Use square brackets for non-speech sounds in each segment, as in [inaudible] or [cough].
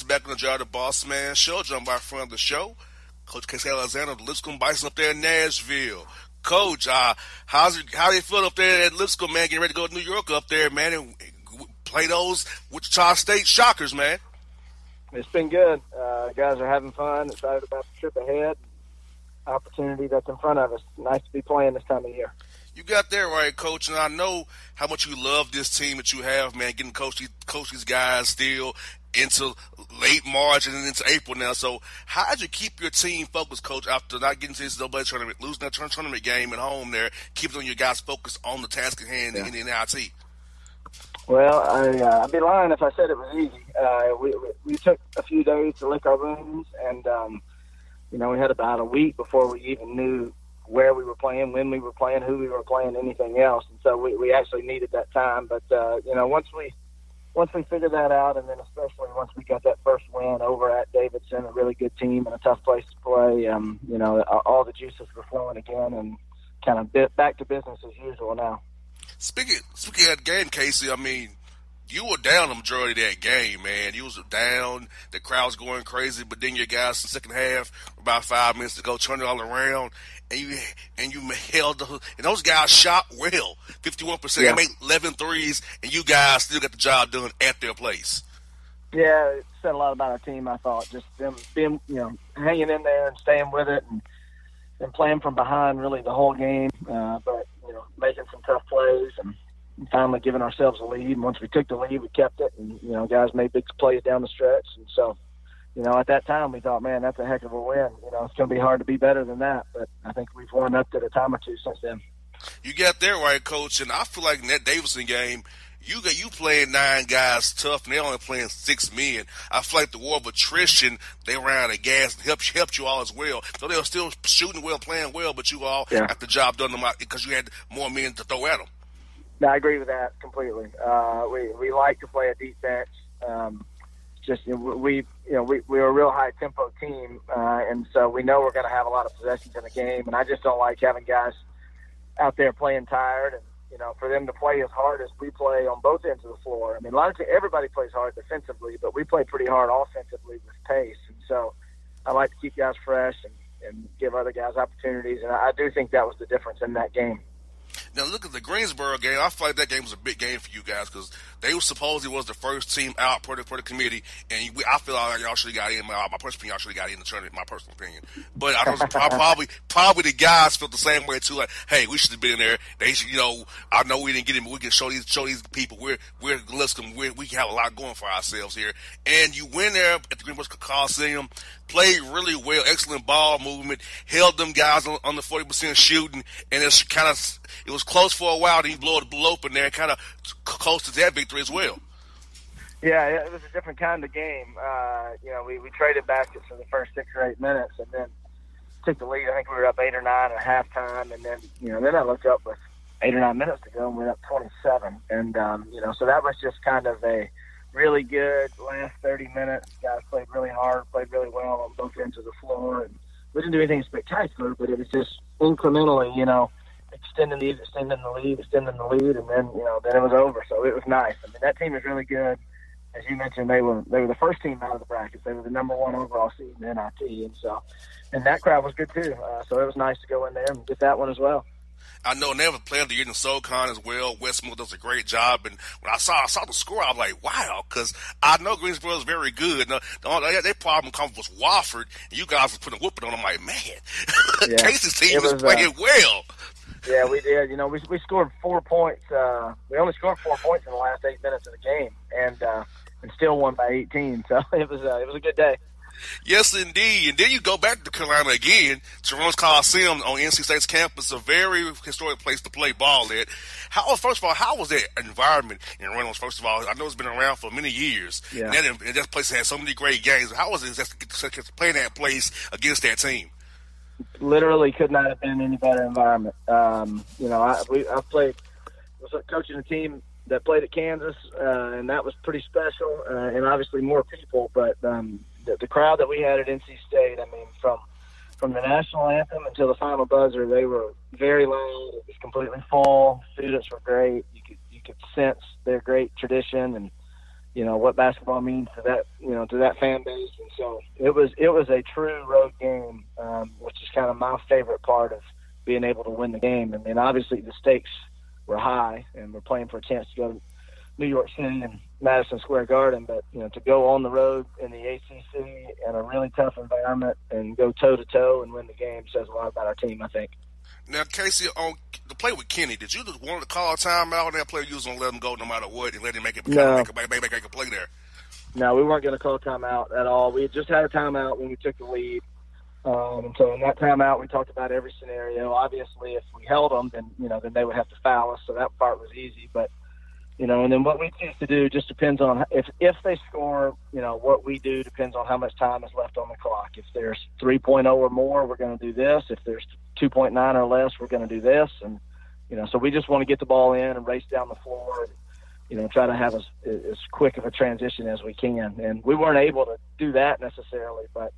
Back on the J.R. the Boss Man show, joined by a friend of the show, Coach Casey Alexander of the Lipscomb Bison up there in Nashville. Coach, uh, how's it, how do you feel up there at Lipscomb, man? Getting ready to go to New York up there, man, and play those Wichita State Shockers, man. It's been good. Uh, guys are having fun, excited about the trip ahead, opportunity that's in front of us. Nice to be playing this time of year. You got there right, Coach, and I know how much you love this team that you have, man. Getting coach coach these guys still into late March and into April now. So, how did you keep your team focused, Coach, after not getting to this double tournament, losing that tournament game at home there, keeping your guys focused on the task at hand in the NIT? Well, I, uh, I'd be lying if I said it was easy. Uh, we, we, we took a few days to lick our wounds, and, um, you know, we had about a week before we even knew where we were playing, when we were playing, who we were playing, anything else. And so we, we actually needed that time. But, uh, you know, once we once we figured that out, and then especially once we got that first win over at Davidson, a really good team and a tough place to play, um, you know, all the juices were flowing again and kind of bit back to business as usual now. Speaking speaking of that game, Casey, I mean, you were down the majority of that game, man. You was down. The crowd's going crazy, but then your guys in the second half, about five minutes to go, turned it all around, and you and you held the and those guys shot well, fifty one percent. They made 11 threes, and you guys still got the job done at their place. Yeah, it said a lot about our team. I thought just them being you know hanging in there and staying with it and and playing from behind really the whole game, uh, but you know making some tough plays and finally giving ourselves a lead. And once we took the lead, we kept it, and you know, guys made big plays down the stretch. And so, you know, at that time, we thought, man, that's a heck of a win. You know, it's going to be hard to be better than that. But I think we've won up to a time or two since then. You got there right, coach. And I feel like in that Davidson game. You got you playing nine guys tough, and they only playing six men. I feel like the war of attrition, they ran out of gas and helped helped you all as well. So they were still shooting well, playing well, but you all yeah. got the job done because you had more men to throw at them. No, I agree with that completely. Uh, we we like to play a defense. Um, just we you know we we're a real high tempo team, uh, and so we know we're going to have a lot of possessions in the game. And I just don't like having guys out there playing tired, and you know for them to play as hard as we play on both ends of the floor. I mean, a lot of times everybody plays hard defensively, but we play pretty hard offensively with pace. And so I like to keep guys fresh and, and give other guys opportunities. And I, I do think that was the difference in that game. Now look at the Greensboro game. I feel like that game was a big game for you guys because they were supposedly was the first team out for the, the committee, and we, I feel like y'all should have got in. My, my personal opinion, y'all should have got in the tournament. My personal opinion, but I, don't, [laughs] I probably probably the guys felt the same way too. Like, hey, we should have been there. They should, you know, I know we didn't get in, but we can show these show these people we're we're listen, we we have a lot going for ourselves here. And you win there at the Greensboro Coliseum, played really well, excellent ball movement, held them guys on, on the forty percent shooting, and it's kind of it was close for a while. Then you blow it open there, kind of close to that victory as well. Yeah, it was a different kind of game. Uh, you know, we, we traded baskets for the first six or eight minutes, and then took the lead. I think we were up eight or nine at halftime, and then you know, then I looked up with eight or nine minutes to go, and we are up twenty-seven. And um, you know, so that was just kind of a really good last thirty minutes. Guys played really hard, played really well on both ends of the floor, and we didn't do anything spectacular, but it was just incrementally, you know extending the lead, extending the lead, extending the lead, and then you know then it was over. So it was nice. I mean that team is really good. As you mentioned, they were they were the first team out of the brackets. They were the number one overall seed in NIT, and so and that crowd was good too. Uh, so it was nice to go in there and get that one as well. I know they have a player of the year in SoCon as well. Westmoore does a great job, and when I saw I saw the score, I was like, "Wow!" Because I know Greensboro is very good. The, the, their problem comes was Wofford, and you guys were putting a whooping on. them. I'm like, man, [laughs] yeah. Casey's team was, was playing uh, well. Yeah, we did. You know, we we scored four points. Uh, we only scored four points in the last eight minutes of the game, and uh, and still won by 18. [laughs] So it was uh, it was a good day. Yes, indeed. And then you go back to Carolina again, Jerome's Coliseum on NC State's campus, a very historic place to play ball at. How, first of all, how was that environment in Reynolds? First of all, I know it's been around for many years. Yeah. And that, and that place has had so many great games. How was it just to play that place against that team? Literally could not have been any better environment. Um, you know, I we I played was coaching a team that played at Kansas, uh, and that was pretty special, uh, and obviously more people. But um, the, the crowd that we had at NC State, I mean, from from the national anthem until the final buzzer, they were very loud. It was completely full. Students were great. You could you could sense their great tradition and you know what basketball means to that you know to that fan base. And so it was it was a true road game um, which is kind of my favorite part of being able to win the game. I mean obviously the stakes were high and we're playing for a chance to go to New York City and Madison Square Garden. But you know to go on the road in the ACC in a really tough environment and go toe to toe and win the game says a lot about our team I think. Now, Casey, on the play with Kenny, did you just want to call a timeout on that play? You was gonna let him go no matter what and let him make it no. make, make, make, make a play there. No, we weren't going to call a timeout at all. We just had a timeout when we took the lead. Um, and so in that timeout, we talked about every scenario. Obviously, if we held them, then you know, then they would have to foul us. So that part was easy. But you know, and then what we choose to do just depends on if if they score. You know, what we do depends on how much time is left on the clock. If there's 3.0 or more, we're going to do this. If there's 2.9 or less, we're going to do this. And you know, so we just want to get the ball in and race down the floor. And, you know, try to have as, as quick of a transition as we can. And we weren't able to do that necessarily, but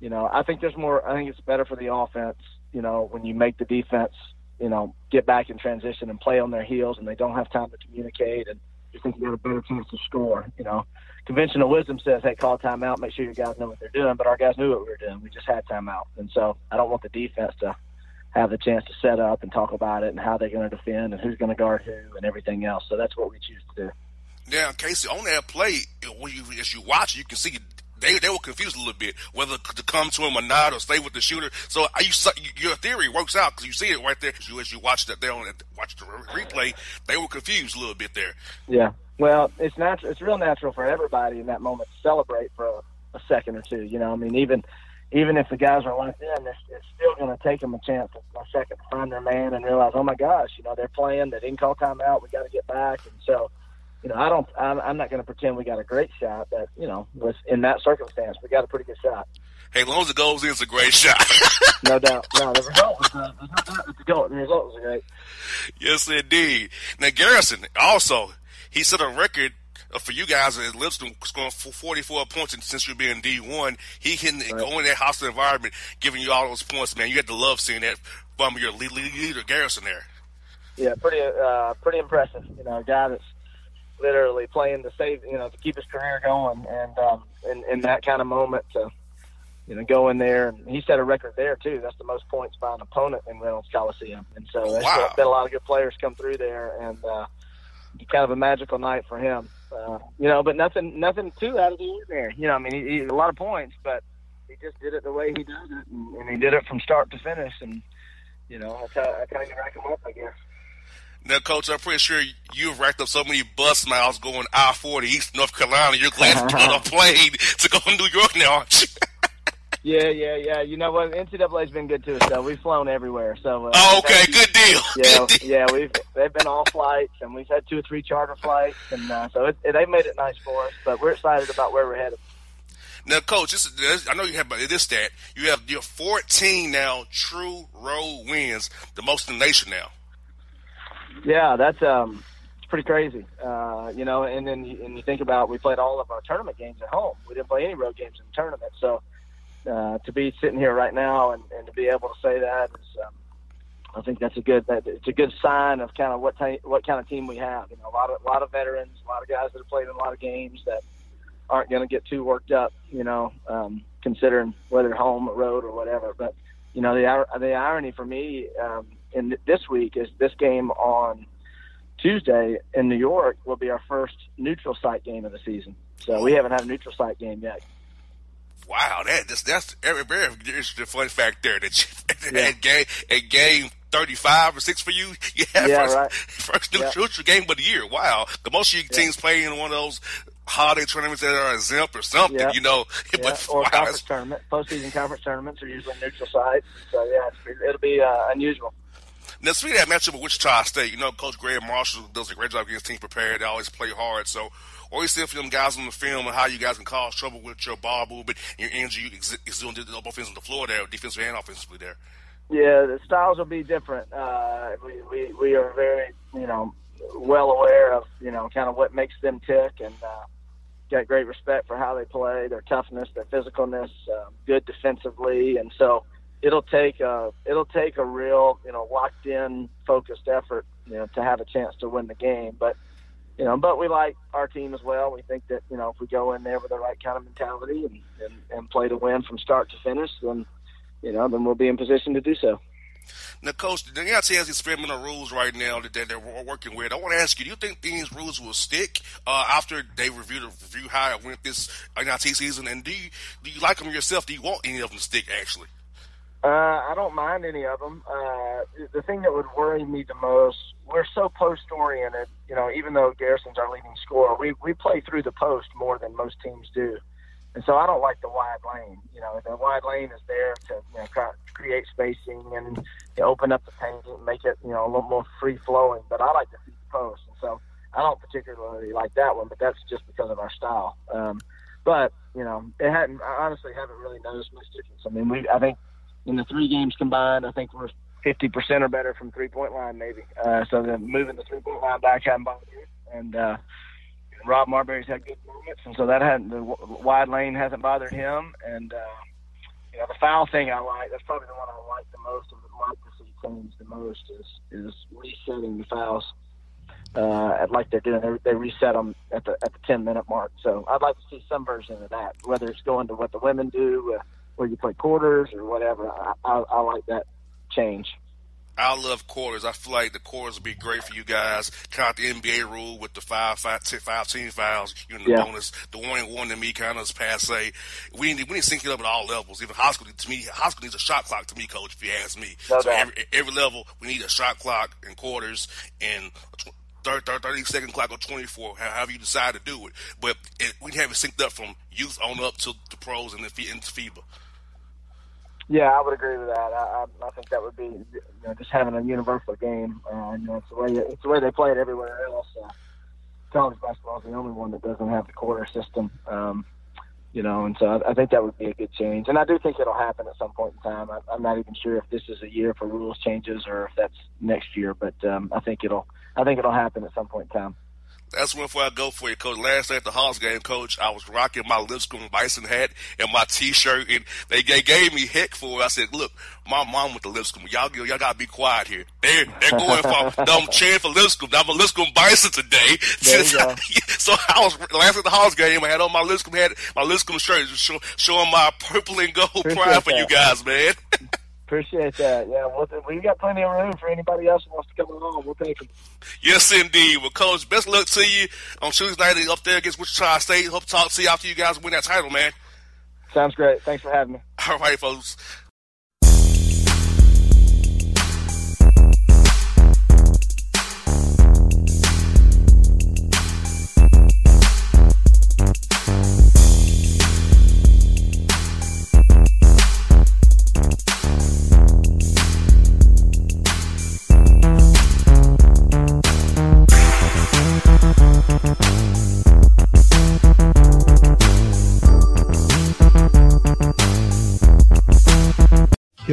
you know, I think there's more. I think it's better for the offense. You know, when you make the defense you know, get back in transition and play on their heels, and they don't have time to communicate. And you think you got a better chance to score. You know, conventional wisdom says, "Hey, call timeout, make sure your guys know what they're doing." But our guys knew what we were doing. We just had timeout, and so I don't want the defense to have the chance to set up and talk about it and how they're going to defend and who's going to guard who and everything else. So that's what we choose to do. Yeah, Casey, on that play, when you as you watch, you can see they they were confused a little bit whether to come to him or not or stay with the shooter. So you, your theory works out because you see it right there as you as you watch that there on watch the replay. They were confused a little bit there. Yeah, well, it's natural. It's real natural for everybody in that moment to celebrate for a, a second or two. You know, I mean, even even if the guys are locked in, it's, it's still going to take them a chance, a second to find their man and realize, oh my gosh, you know, they're playing. They didn't call timeout. We got to get back, and so you know, I don't. I'm, I'm not going to pretend we got a great shot, but you know, with in that circumstance, we got a pretty good shot. Hey, as long as it goes in, it's a great shot. [laughs] no doubt. No, the result was uh, the goal. The result was great. Yes, indeed. Now Garrison also he set a record for you guys at Lipscomb scoring 44 points and since you're being D1. He hitting right. going in that hostile environment, giving you all those points. Man, you had to love seeing that from your leader Garrison there. Yeah, pretty uh, pretty impressive. You know, a guy that's literally playing to save, you know, to keep his career going, and um, in, in that kind of moment to, you know, go in there. And he set a record there too. That's the most points by an opponent in Reynolds Coliseum, and so wow. been a lot of good players come through there, and uh, kind of a magical night for him. Uh, you know, but nothing, nothing too out of the ordinary. You know, I mean, he, he a lot of points, but he just did it the way he does it, and, and he did it from start to finish, and you know, that's how, that's how you rack him up, I guess. Now, Coach, I'm pretty sure you've racked up so many bus miles going I-40 East North Carolina. You're glad to [laughs] get on a plane to go to New York now, aren't you? yeah, yeah, yeah. You know what? NCAA's been good to us, though. We've flown everywhere. So. Uh, oh, okay. Good deal. Yeah, good deal. yeah. We've they've been all flights, and we've had two or three charter flights, and uh, so it, it, they've made it nice for us. But we're excited about where we're headed. Now, Coach, this is, I know you have this stat. You have your 14 now true road wins, the most in the nation now. Yeah, that's um, it's pretty crazy. Uh, you know, and then you, and you think about we played all of our tournament games at home. We didn't play any road games in the tournament. So uh, to be sitting here right now and, and to be able to say that is, um, I think that's a good that it's a good sign of kind of what t- what kind of team we have. You know, a lot of a lot of veterans, a lot of guys that have played in a lot of games that aren't going to get too worked up. You know, um, considering whether home or road or whatever. But you know, the the irony for me. Um, in this week is this game on Tuesday in New York will be our first neutral site game of the season. So we haven't had a neutral site game yet. Wow, that that's, that's very very interesting fun fact there. That you, [laughs] yeah. at game at game thirty five or six for you, [laughs] you had yeah, first, right. [laughs] first neutral yeah. game of the year. Wow, the most of your teams playing in one of those holiday tournaments that are exempt or something, yeah. you know. Yeah. But, or wow, conference tournament, postseason conference tournaments are usually neutral sites. So yeah, it'll be uh, unusual. Now, speaking that matchup with Wichita State, you know, Coach Gregg Marshall does a great job getting teams prepared. They always play hard. So, what you see from them guys on the film and how you guys can cause trouble with your ball movement and your energy exuding both ends on the floor there, defensively and offensively there? Yeah, the styles will be different. Uh, we, we, we are very, you know, well aware of, you know, kind of what makes them tick and, uh, got great respect for how they play, their toughness, their physicalness, um, good defensively. And so, it'll take a it'll take a real you know locked in focused effort you know to have a chance to win the game but you know but we like our team as well we think that you know if we go in there with the right kind of mentality and and, and play to win from start to finish then you know then we'll be in position to do so now, Coach, the NIT has these experimental rules right now that, they're working with. I want to ask you: Do you think these rules will stick uh, after they review the review how it went this NIT season? And do you do you like them yourself? Do you want any of them to stick? Actually, uh, I don't mind any of them. Uh, the thing that would worry me the most, we're so post oriented. You know, even though Garrison's our leading scorer, we we play through the post more than most teams do, and so I don't like the wide lane. You know, the wide lane is there to you know create spacing and you know, open up the paint and make it you know a little more free flowing. But I like to feed the post, and so I don't particularly like that one. But that's just because of our style. Um, but you know, it hadn't. I honestly haven't really noticed much difference. I mean, we I think in the three games combined, I think we're 50% or better from three point line, maybe. Uh, so then moving the three point line back hadn't bothered And, uh, Rob Marberry's had good moments, and so that hadn't the wide lane hasn't bothered him. And uh, you know the foul thing I like. That's probably the one I like the most, and would like to see change the most is is resetting the fouls. uh, like they're doing. They, they reset them at the at the 10 minute mark. So I'd like to see some version of that, whether it's going to what the women do, uh, where you play quarters or whatever. I, I, I like that change. I love quarters. I feel like the quarters would be great for you guys. Kind of the NBA rule with the five, five, ten, five team fouls, you know, the yeah. bonus. The one and one to me kind of is passe. We need, we need to sync it up at all levels. Even high school, to me, high school needs a shot clock to me, coach, if you ask me. No so every, every level, we need a shot clock and quarters and 30, 30 second clock or 24, however you decide to do it. But it, we have it synced up from youth on up to the pros and the, into FIBA. Yeah, I would agree with that. I, I, I think that would be you know, just having a universal game. Uh, you know, it's the way it's the way they play it everywhere else. Uh, college basketball is the only one that doesn't have the quarter system. Um, you know, and so I, I think that would be a good change. And I do think it'll happen at some point in time. I, I'm not even sure if this is a year for rules changes or if that's next year, but um, I think it'll I think it'll happen at some point in time. That's one for I go for you, Coach. Last night at the Hawks game, Coach, I was rocking my Lipscomb Bison hat and my T-shirt, and they, they gave me heck for it. I said, "Look, my mom with the Lipscomb. Y'all, y'all gotta be quiet here. They're they're going for [laughs] them cheering for Lipscomb. I'm a Lipscomb Bison today. [laughs] [laughs] so I was last at the Hawks game. I had on my Lipscomb hat, my Lipscomb shirt, show, showing my purple and gold Appreciate pride for that. you guys, man. Appreciate that. Yeah, well, we got plenty of room for anybody else who wants to come along. We'll take them. Yes, indeed. Well, Coach, best luck to you on Tuesday night up there against Wichita State. Hope to talk to you after you guys win that title, man. Sounds great. Thanks for having me. [laughs] All right, folks.